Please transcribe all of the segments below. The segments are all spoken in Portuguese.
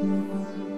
Música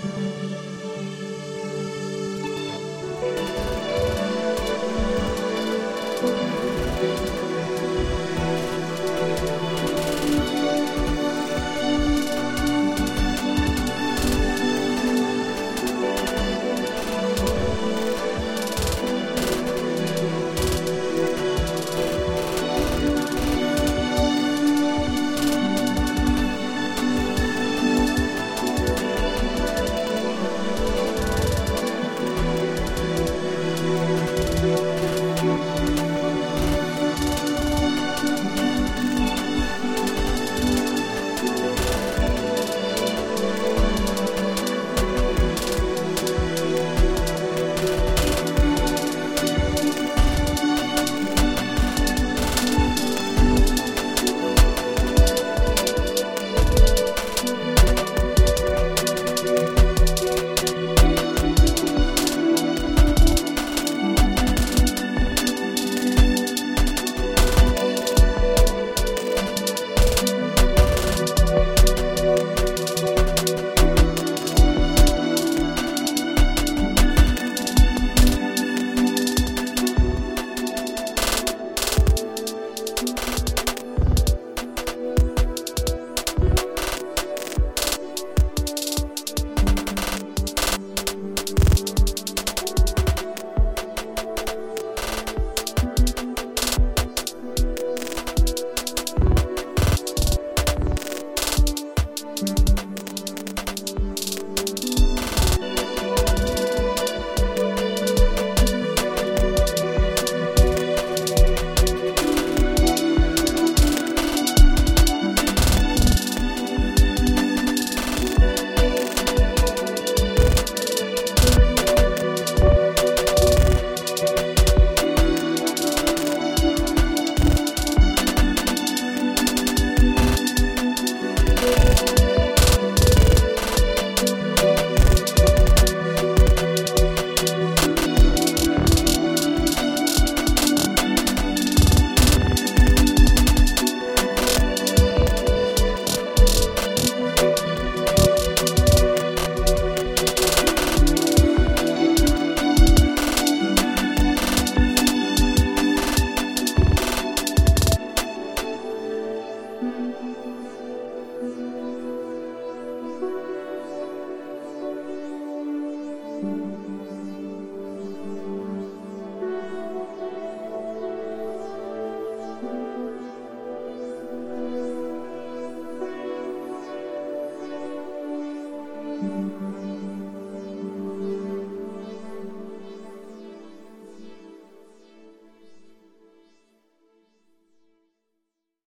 Música